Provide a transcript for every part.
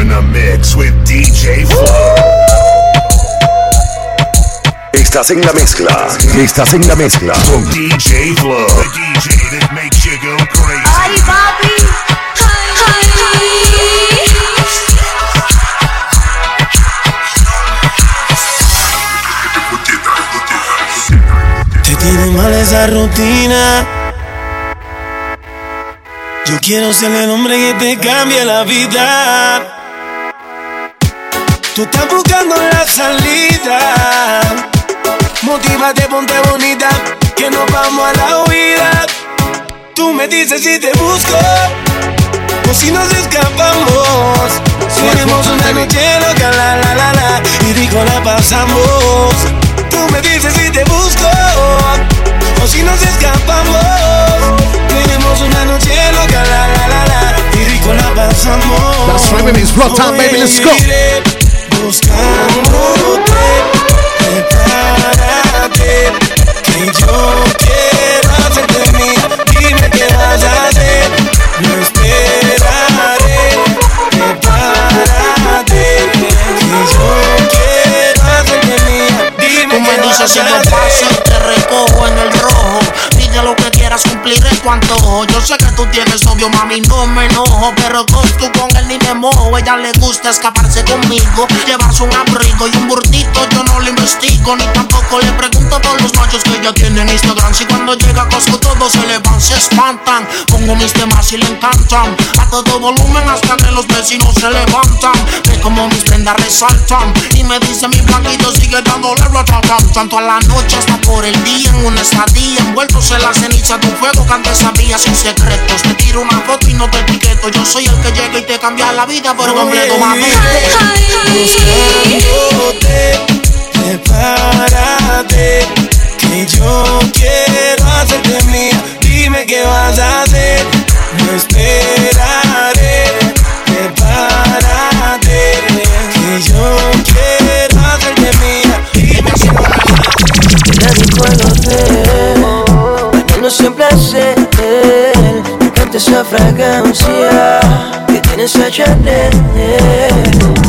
in the mix with DJ Flow. Estás en la mezcla. Estás en la mezcla. Con DJ Flow. The DJ that makes you go crazy. Ay, papi. Ay, Te tiene mal esa rutina. Yo quiero ser el hombre que te cambie la vida. Tú estás buscando la salida. Motívate, ponte bonita, que nos vamos a la huida. Tú me dices si te busco o si nos escapamos. Tenemos una noche loca, la la la la, y rico la pasamos. Tú me dices si te busco o si nos escapamos. Tenemos una noche loca, la la la la, y rico la pasamos. That's right, baby. It's time, baby. Let's go. Le gusta escaparse conmigo, llevarse un abrigo y un burdito. Yo no le investigo, ni tampoco le pregunto por los machos que ella tiene en Instagram. Si cuando llega a Costco espantan. Pongo mis temas y le encantan. A todo volumen hasta que los vecinos se levantan. Ve como mis prendas resaltan. Y me dice mi blanquito sigue dándole ratatam. Tanto a la noche hasta por el día. En una estadía envueltos en la ceniza de un fuego que antes sabía sin secretos. Te tiro una foto y no te etiqueto. Yo soy el que llega y te cambia la vida por completo, mami. Buscándote, prepárate, esa fragancia que tiene esa Chanel.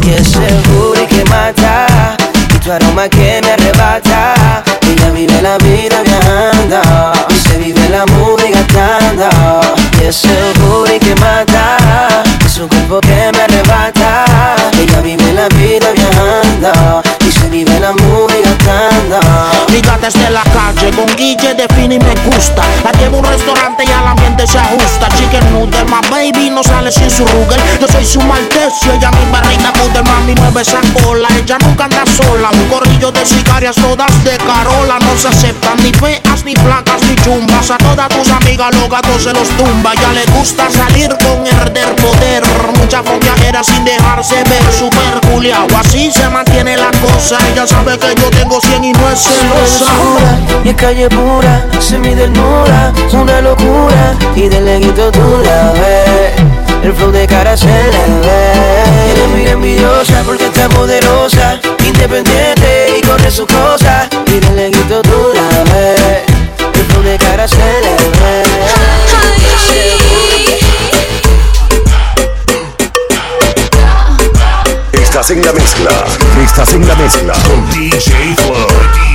Que es seguro y que mata, y tu aroma que me arrebata. Ella vive la vida viajando, y se vive la música cantando. Que es seguro y que mata, es un cuerpo que me arrebata. Desde la calle, con Guille define y me gusta. La llevo a un restaurante y al ambiente se ajusta. Chicken noodle, my baby no sale sin su rugel. Yo soy su maltecio, ella mi barriga pude, mami mueve esa cola. Ella nunca anda sola, un corrillo de sicarias todas de Carola. No se aceptan ni feas, ni flacas, ni chumbas. A todas tus amigas los gatos se los tumba. Ya le gusta salir con herder poder. Mucha follaera sin dejarse ver, super culiao. Así se mantiene la cosa. Ella sabe que yo tengo 100 y no es celosa. Y es calle pura, se me desnuda, una locura Y de leguito tú la ves, el flow de cara se le ve Eres muy envidiosa porque está poderosa Independiente y corre su cosa Y de leguito tú la ves, el flow de cara se le ve Estás en la mezcla. Estás en la mezcla. Con DJ Flow.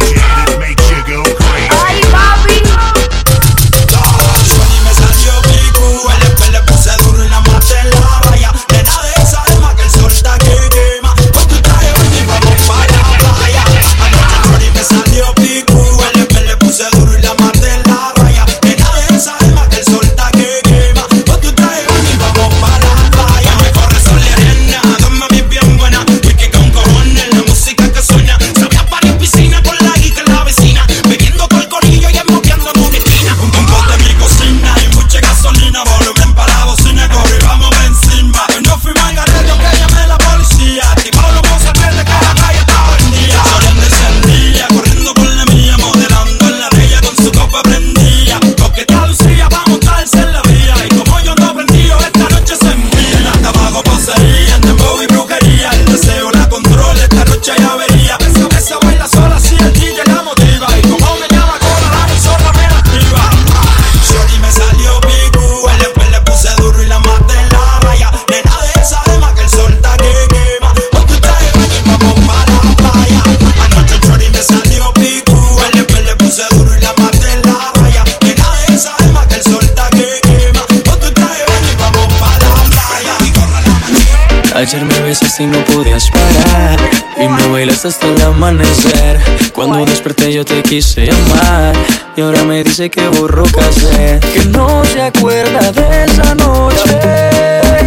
Hasta el amanecer. Cuando desperté yo te quise llamar Y ahora me dice que borró casé Que no se acuerda de esa noche.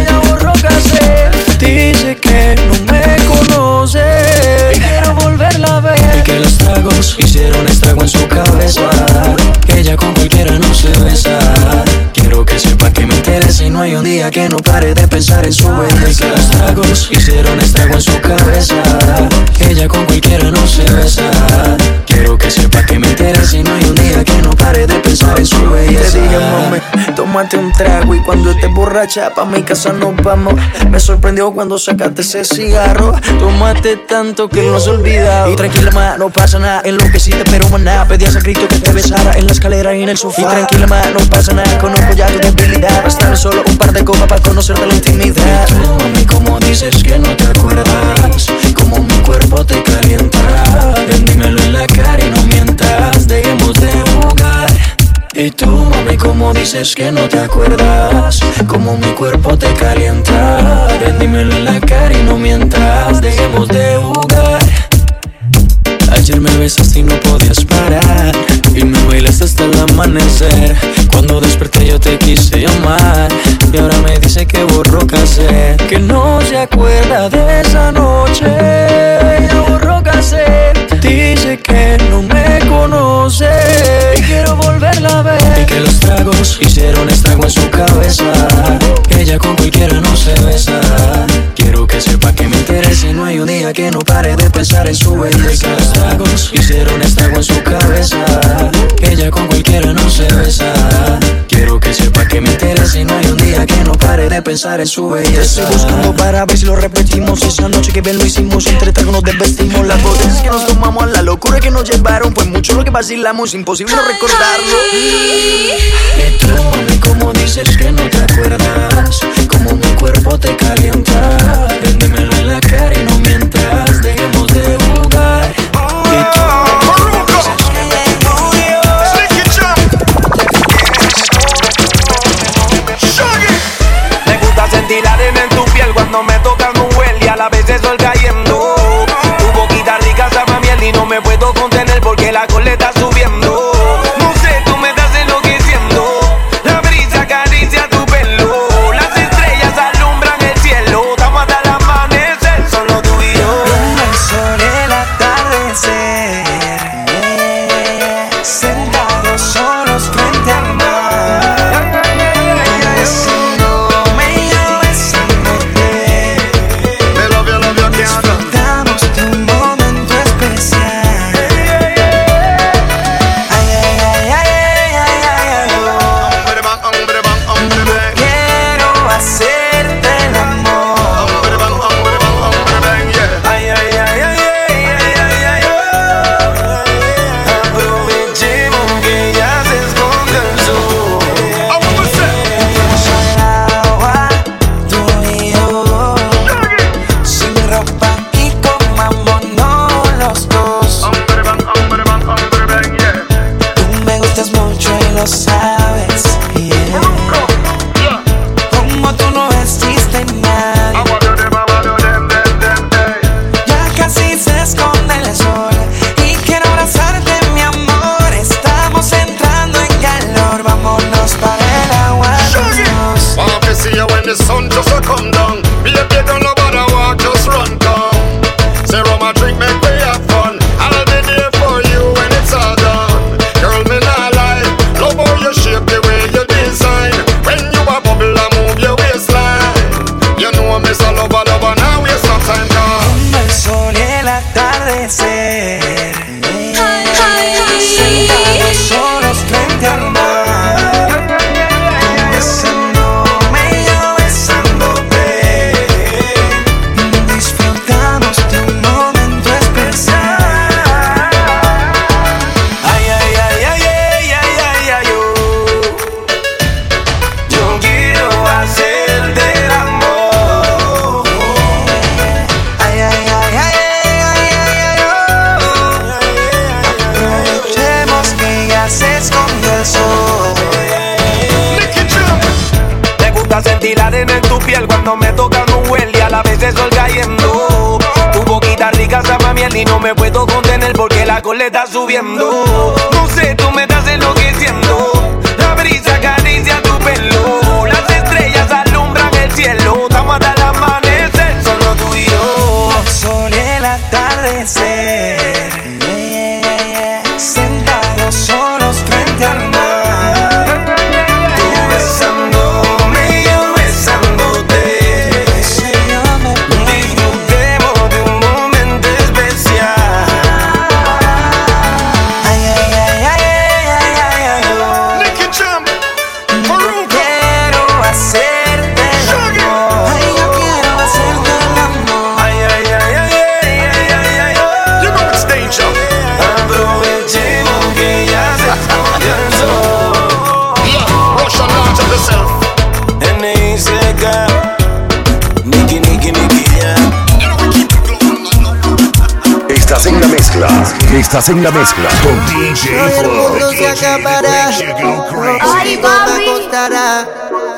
Ya borró casé Dice que no me conoce. Quiero volverla a ver. Y que los tragos hicieron estrago en su cabeza. Que ella con cualquiera no se besa Quiero que sepa que me interesa y no hay un día que no pare de pensar en su belleza. Que los tragos hicieron estrago en su cabeza. Ella con cualquiera no se besa. Quiero que sepa que me interesa y no hay un día que no pare de pensar en su belleza. Te dije, mami, tómate un trago y cuando estés borracha pa' mi casa nos vamos. Me sorprendió cuando sacaste ese cigarro. Tómate tanto que no se olvida. Y tranquila, ma, no pasa nada. En lo que sí te pero maná. Pedías a grito que te besara en la escalera y en el sofá. Y tranquila, ma, no pasa nada. Conozco ya debilidad. Bastan solo un par de copas para conocerte la intimidad. Tú, mami, como dices que no te acuerdas Como mi cuerpo te calienta Ven, dímelo en la cara y no mientas. Dejemos de jugar. Y tú, mami, como dices que no te acuerdas Como mi cuerpo te calienta Ven, dímelo en la cara y no mientas. Dejemos de jugar Me besaste y no podías parar. Y me bailaste hasta el amanecer. Cuando desperté yo te quise llamar. Y ahora me dice que borró casé Que no se acuerda de esa noche. Ya borró casé Dice que no me conoce. Y quiero volverla a ver. Y que los tragos hicieron estrago en su cabeza. Ella con cualquiera no se besa sepa que me interesa y no hay un día que no pare de pensar en su belleza. Que los tragos hicieron estrago en su cabeza. Que ella con cualquiera no se besa. Quiero que sepa que me interesa y no hay un día que no pare de pensar en su Te belleza. estoy buscando para ver si lo repetimos. Esa noche que bien lo hicimos, entre tragos nos desvestimos. Las botellas que nos tomamos, la locura que nos llevaron. Fue mucho lo que vacilamos, imposible no recordarlo. Tú, mami, como dices que no te Estás en la mezcla con DJ Todo el Flow. mundo se acabará. Ay, me acostará.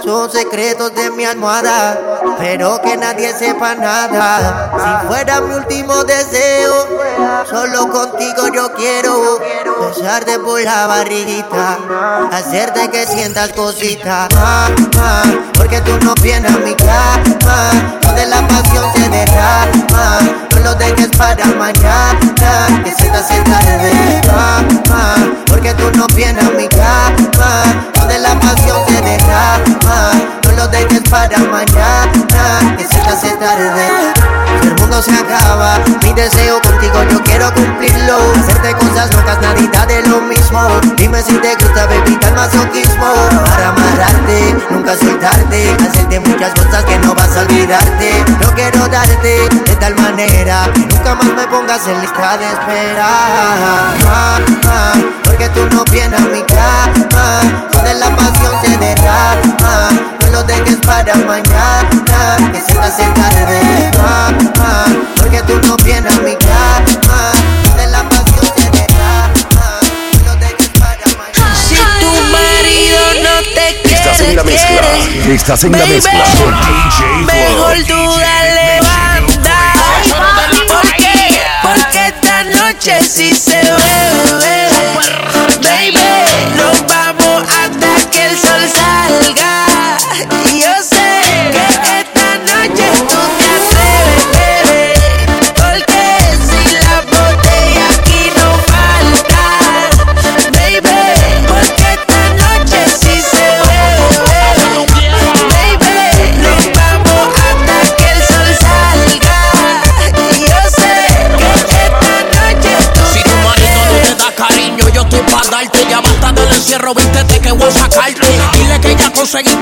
Son secretos de mi almohada, pero que nadie sepa nada. Si fuera mi último deseo, solo contigo yo quiero besarte por la barriguita, hacerte que sientas cositas. Ah, ah, porque tú no vienes a mi cama, donde la pasión se derrama. No dejes para mañana, que se te hace tarde. Ah, porque tú no vienes a mi cama, donde la pasión se derrama. No dejes para mañana, que se te hace tarde. El mundo se acaba, mi deseo contigo yo quiero cumplirlo. Hacerte cosas locas, nadita de lo mismo. Dime si te gusta, baby, tal masoquismo. Para amarrarte, nunca soltarte. Hacerte muchas cosas que no vas a olvidarte. No quiero darte de tal manera que nunca más me pongas en lista de espera. Ah, ah, porque tú no vienes a mi cama, donde la pasión se derrama. No lo dejes para mañana, que se te hace tarde. Ah, ah, porque tú no vienes a mi cama, donde la pasión se derrama. No lo dejes para mañana. Si tu marido no te quiere, Estás en la mezcla. quiere, Estás en la baby, mezcla con DJ Mejor tú dale banda. ¿Por qué? Porque esta noche sí se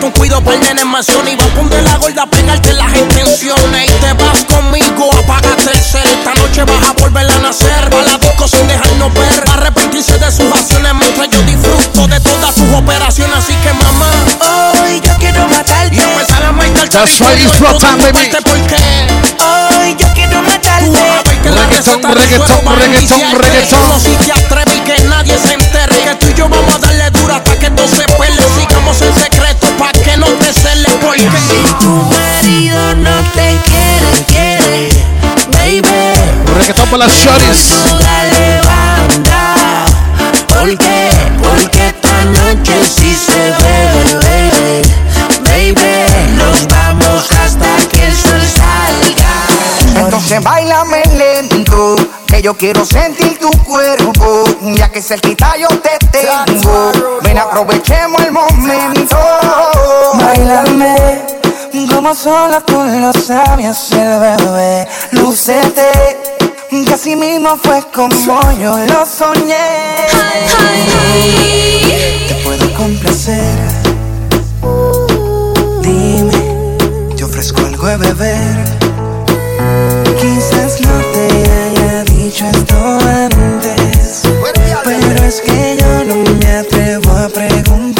para el nene en mansión. Y va a poner la gorda a pegarte las intenciones. Y te vas conmigo, apágate el cel. Esta noche vas a volver a nacer. Va a la disco sin dejarnos ver. Va a arrepentirse de sus acciones mientras yo disfruto de todas sus operaciones. Así que mamá, Hoy yo quiero matarte. y empezar a maitarte. That's right, it's flow time, baby. ¿Por? Hoy yo quiero matarte. Vas a ver las shorties. Porque esta noche sí se bebe, baby. Nos vamos hasta que el sol salga. Entonces bailame lento, que yo quiero sentir tu cuerpo, ya que cerquita yo te tengo. Ven, aprovechemos el momento. Bailame, como sola tú lo sabías, el bebé. Lúcete, que así mismo fue como yo lo soñé. Te puedo complacer. Dime, te ofrezco algo de beber. Quizás no te haya dicho esto antes, pero es que yo no me atrevo a preguntarte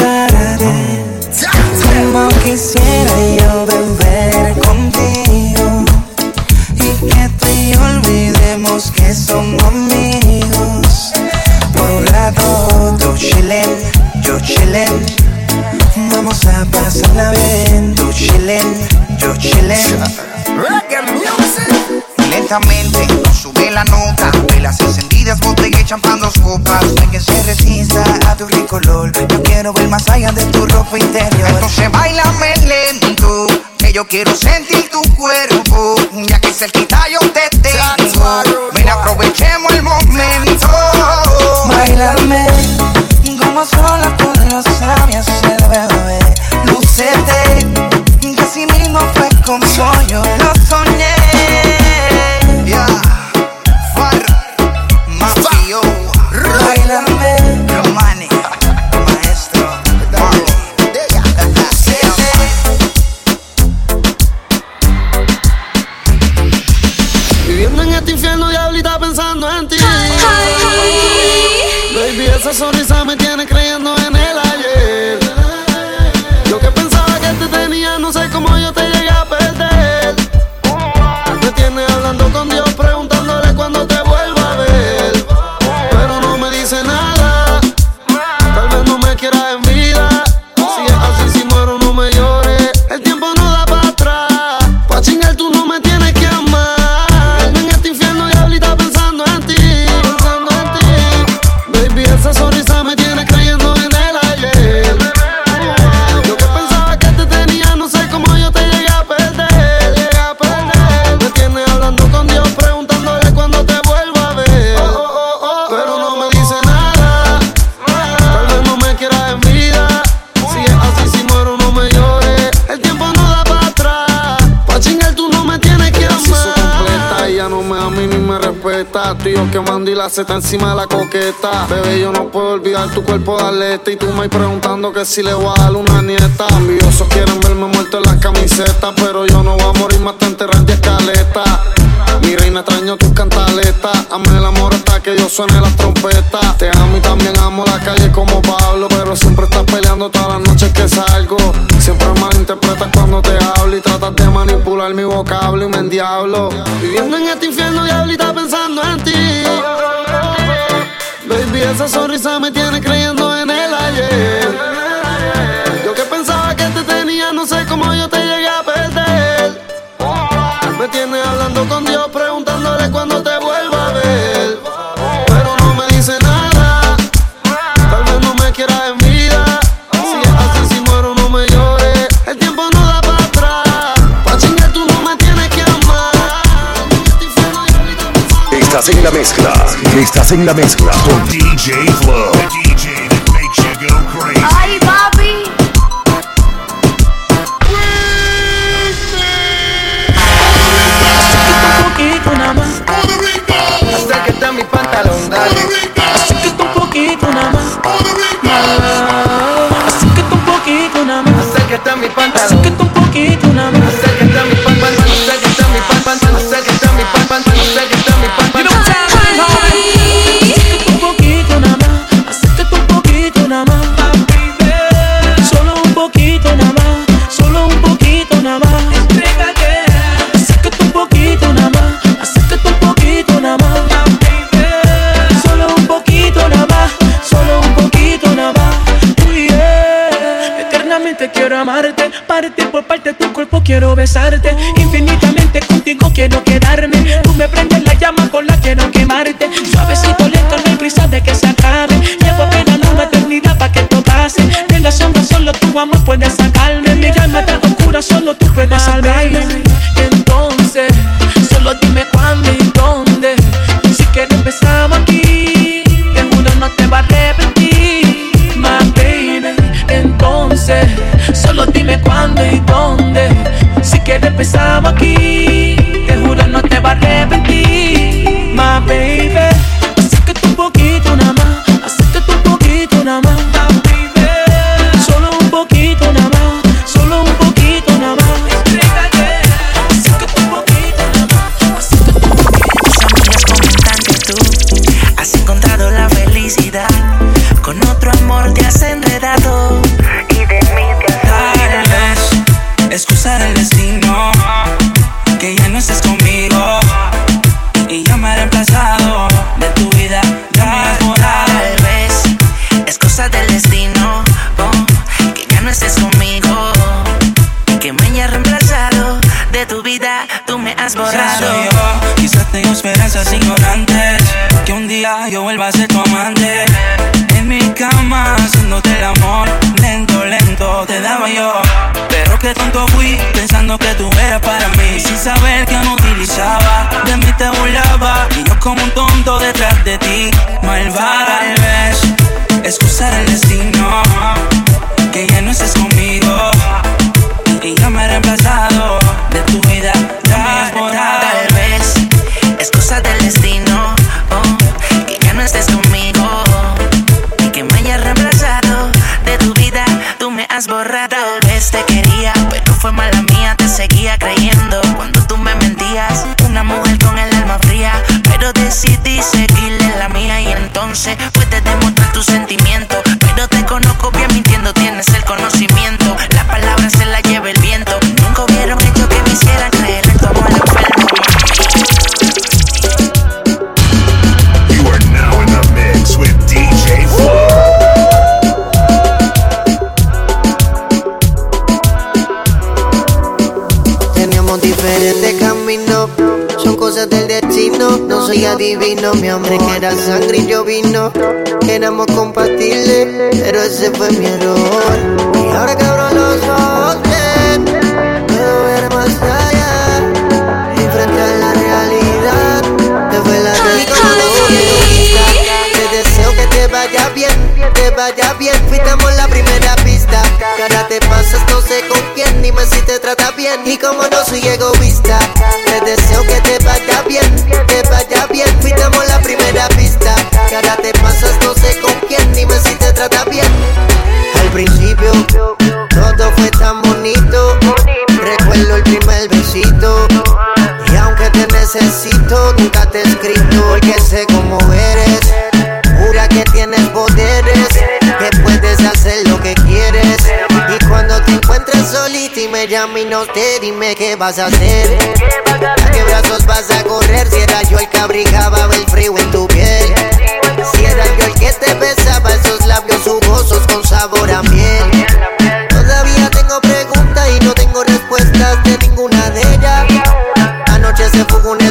quiero ver más allá de tu ropa interior. Entonces bailame lento, que yo quiero sentir nothing from maleta. Tú y yo quemando y la seta encima de la coqueta. Bebé, yo no puedo olvidar tu cuerpo de aleta. Y tú me preguntando que si le voy a dar una nieta. Ambiosos quieren verme muerto en las camisetas. Pero yo no voy a morir más te enterrar de escaleta. Mi reina extraño tus cantaletas. Amé el amor hasta que yo suene las trompetas. Te amo y también amo la calle como Pablo. Pero siempre estás peleando todas las noches que salgo. Siempre malinterpretas cuando te hablo y tratas de manipular mi vocablo y me endiablo. Viviendo en este infierno, y diablita pensando en ti. Baby, esa sonrisa me tiene creyendo en el ayer. Yo que pensaba que te tenía, no sé cómo yo te llegué a perder hablando con Dios, preguntándole cuándo te vuelva a ver. Pero no me dice nada, tal vez no me quiera en vida. Si es así, si muero, no me llores. El tiempo no da para atrás. Pa' chingar, tú no me tienes que amar. Estás en la mezcla, estás en la mezcla con DJ Flow. En mi alma tan oscura solo tú puedes salvarme. Has borrado. Soy yo, quizás tengo esperanzas ignorantes. Que un día yo vuelva a ser tu amante. En mi cama, haciéndote el amor. Lento, lento, te daba yo. Pero qué tonto fui, pensando que tú eras para mí. Sin saber que me utilizaba, de mí te burlaba. Y yo como un tonto detrás de ti. Malvada, tal vez, excusar el destino. Que ya no estés conmigo. Y ya me he reemplazado de tu vida. Tal vez es cosa del destino oh, que no estés conmigo y que me hayas reemplazado de tu vida. Tú me has borrado. Tal vez te quería, pero fue mala mía. Te seguía creyendo cuando tú me mentías. Una mujer con el alma fría, pero decidí seguirle la mía y entonces puedes demostrar tus sentimientos. Pero te conozco bien mintiendo, soy adivino, mi amor, que era sangre y yo vino. Éramos compatibles, pero ese fue mi error. Y ahora que abro los ojos, bien, puedo ver más allá. Y frente a la realidad, me fue la de Te deseo que te vaya bien, te vaya bien. Fuimos la primera pista. Que te pasas, no sé con quién, dime si te trata bien. Y como no soy egoísta, te deseo que te vaya bien, te vaya bien. Fuimos la primera pista. Que ahora te pasas, no sé con quién, dime si te trata bien. Al principio, todo fue tan bonito. Recuerdo el primer besito. Y aunque te necesito, nunca te he escrito. Porque sé cómo eres. Me llames y no te dime qué vas a hacer. ¿A qué brazos vas a correr? Si era yo el que abrigaba el frío en tu piel. Si era yo el que te besaba esos labios jugosos con sabor a miel. Todavía tengo preguntas y no tengo respuestas de ninguna de ellas. Anoche se fugó una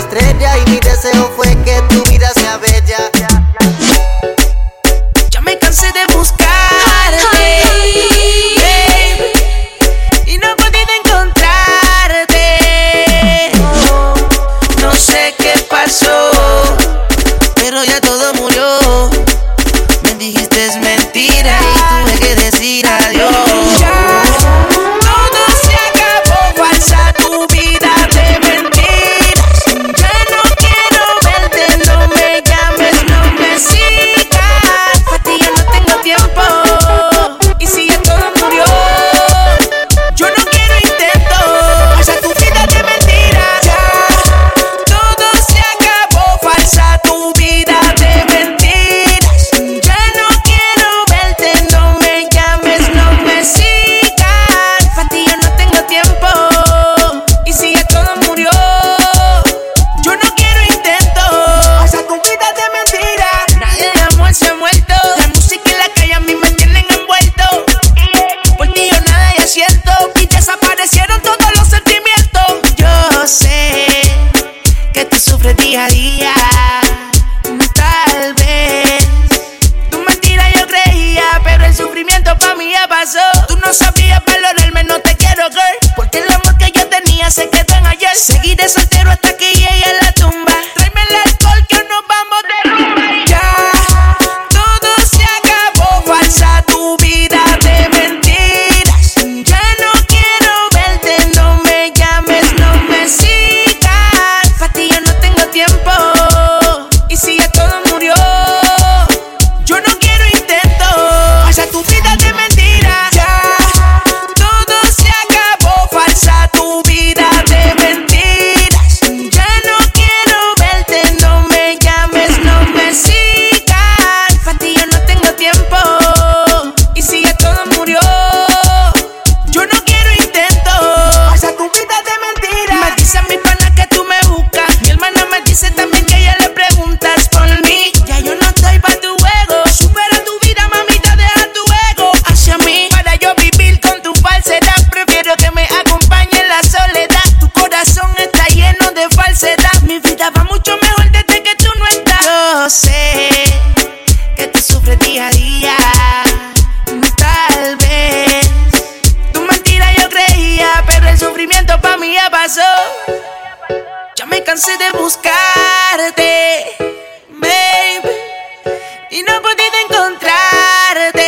y no he podido encontrarte.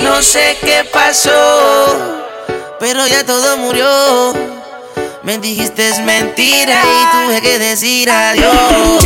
No sé qué pasó, pero ya todo murió. Me dijiste es mentira y tuve que decir adiós.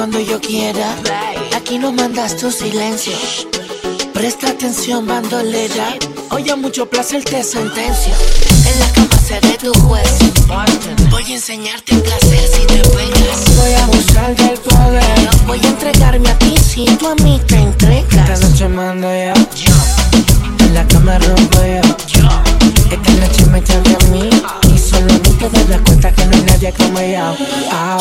Cuando yo quiera. Aquí no mandas tu silencio. Presta atención bandolera Oye mucho placer te sentencio. En la cama seré tu juez. Voy a enseñarte el placer si te pegas. Voy a abusar del poder Voy a entregarme a ti si tú a mí te entregas. Esta noche mando yo. En la cama rompo yo. Esta noche me llama a mí solo tú te das cuenta que no hay nadie como yo.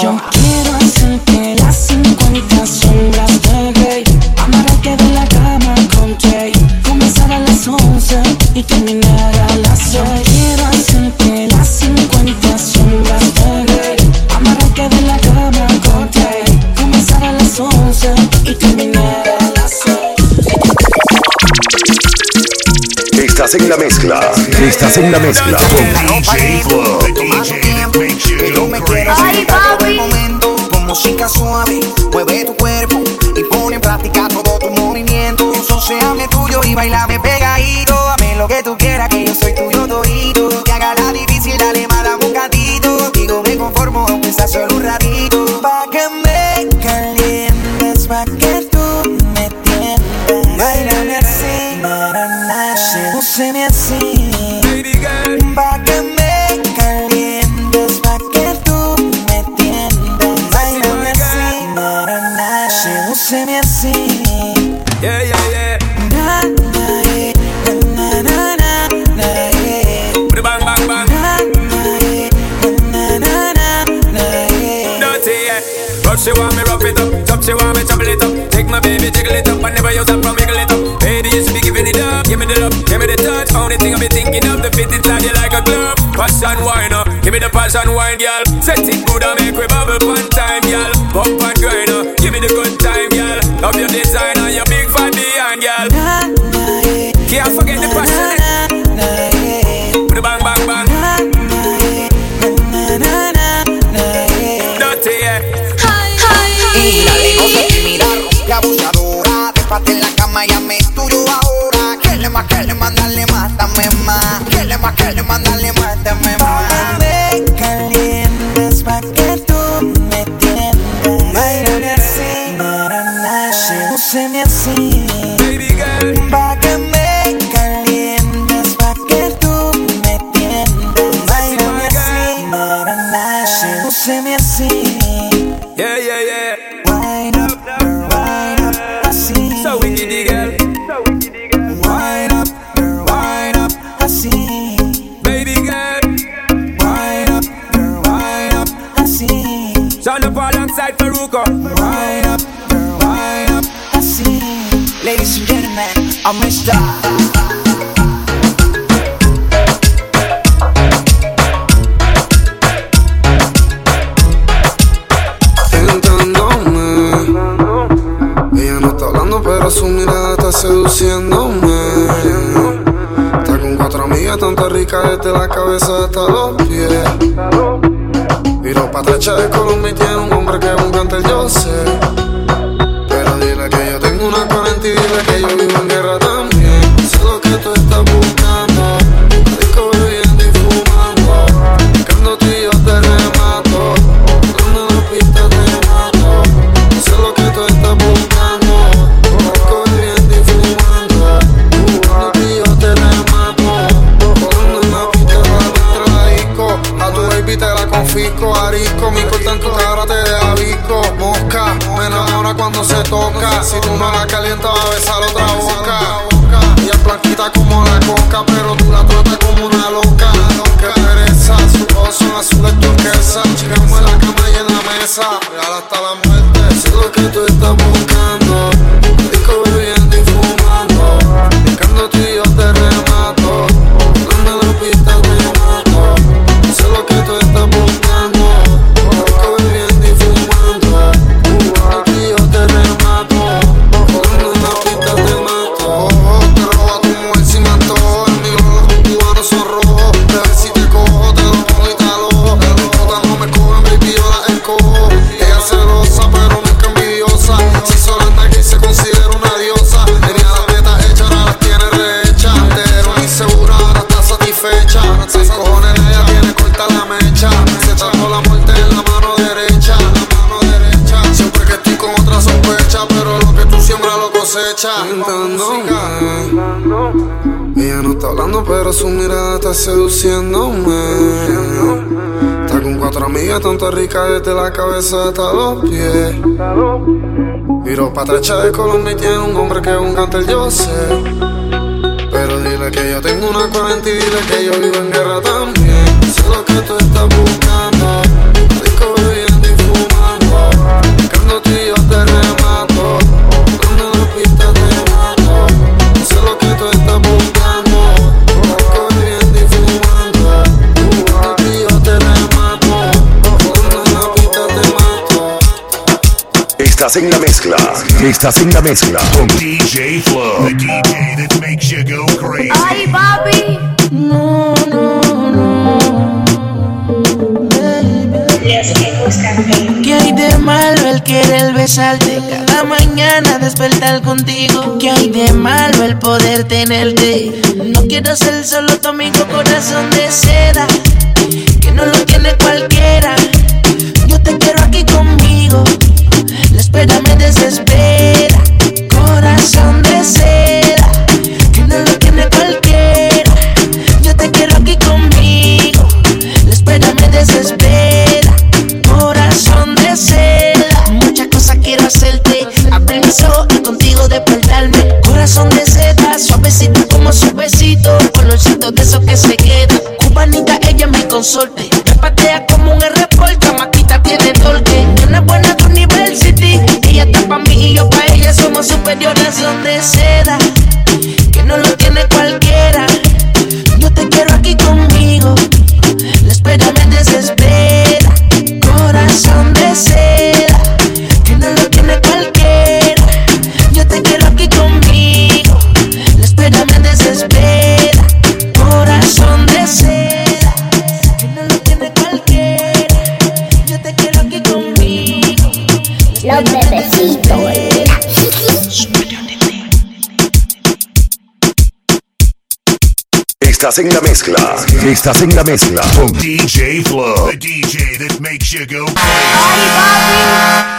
Yo quiero hacerte las 50 sombras de Grey. Amarrarte de la cama con Jay. Comenzar a las 11 y terminar a las 6 Quiero hacerte las 50 sombras de Grey. Amarrarte de la cama con Jay. Comenzar a las 11 y terminar a las 6 Estás en la mezcla. Estás en la mezcla con DJ me quiero el momento con música suave. Mueve tu cuerpo y pone en práctica todo tu movimiento. Hazme tuyo y bailame pegadito. Hazme lo que tú give me the passion wine, girl. Set it good and make we bubble one time, girl. Bump and grind up, give me the good mirada está seduciéndome. Está con cuatro amigas, tanta rica desde la cabeza hasta los pies. Viro pa' trecha de Colombia y tiene un hombre que es un cante, yo sé. Pero dile que yo tengo una 40 y dile que yo vivo en guerra también. Una tonta rica desde la cabeza hasta los pies. Miro pa' tracha de Colombia y tiene un hombre que es un cante yo sé. Pero dile que yo tengo una cuarenta y dile que yo vivo en guerra también. Sé lo que tú estás buscando. Estás en la mezcla. Estás en la mezcla con DJ Flow. The DJ that makes you go crazy. Ay, papi. No, no, no. Que hay de malo el querer besarte? Cada mañana despertar contigo. Que hay de malo el poder tenerte? No quiero ser solo tu amigo, corazón de seda. Que no lo tiene cualquiera. Yo te quiero aquí conmigo pero me desespera. Corazón deseo. en la mezcla. Estás en la DJ Flow. The DJ that makes you go. Party.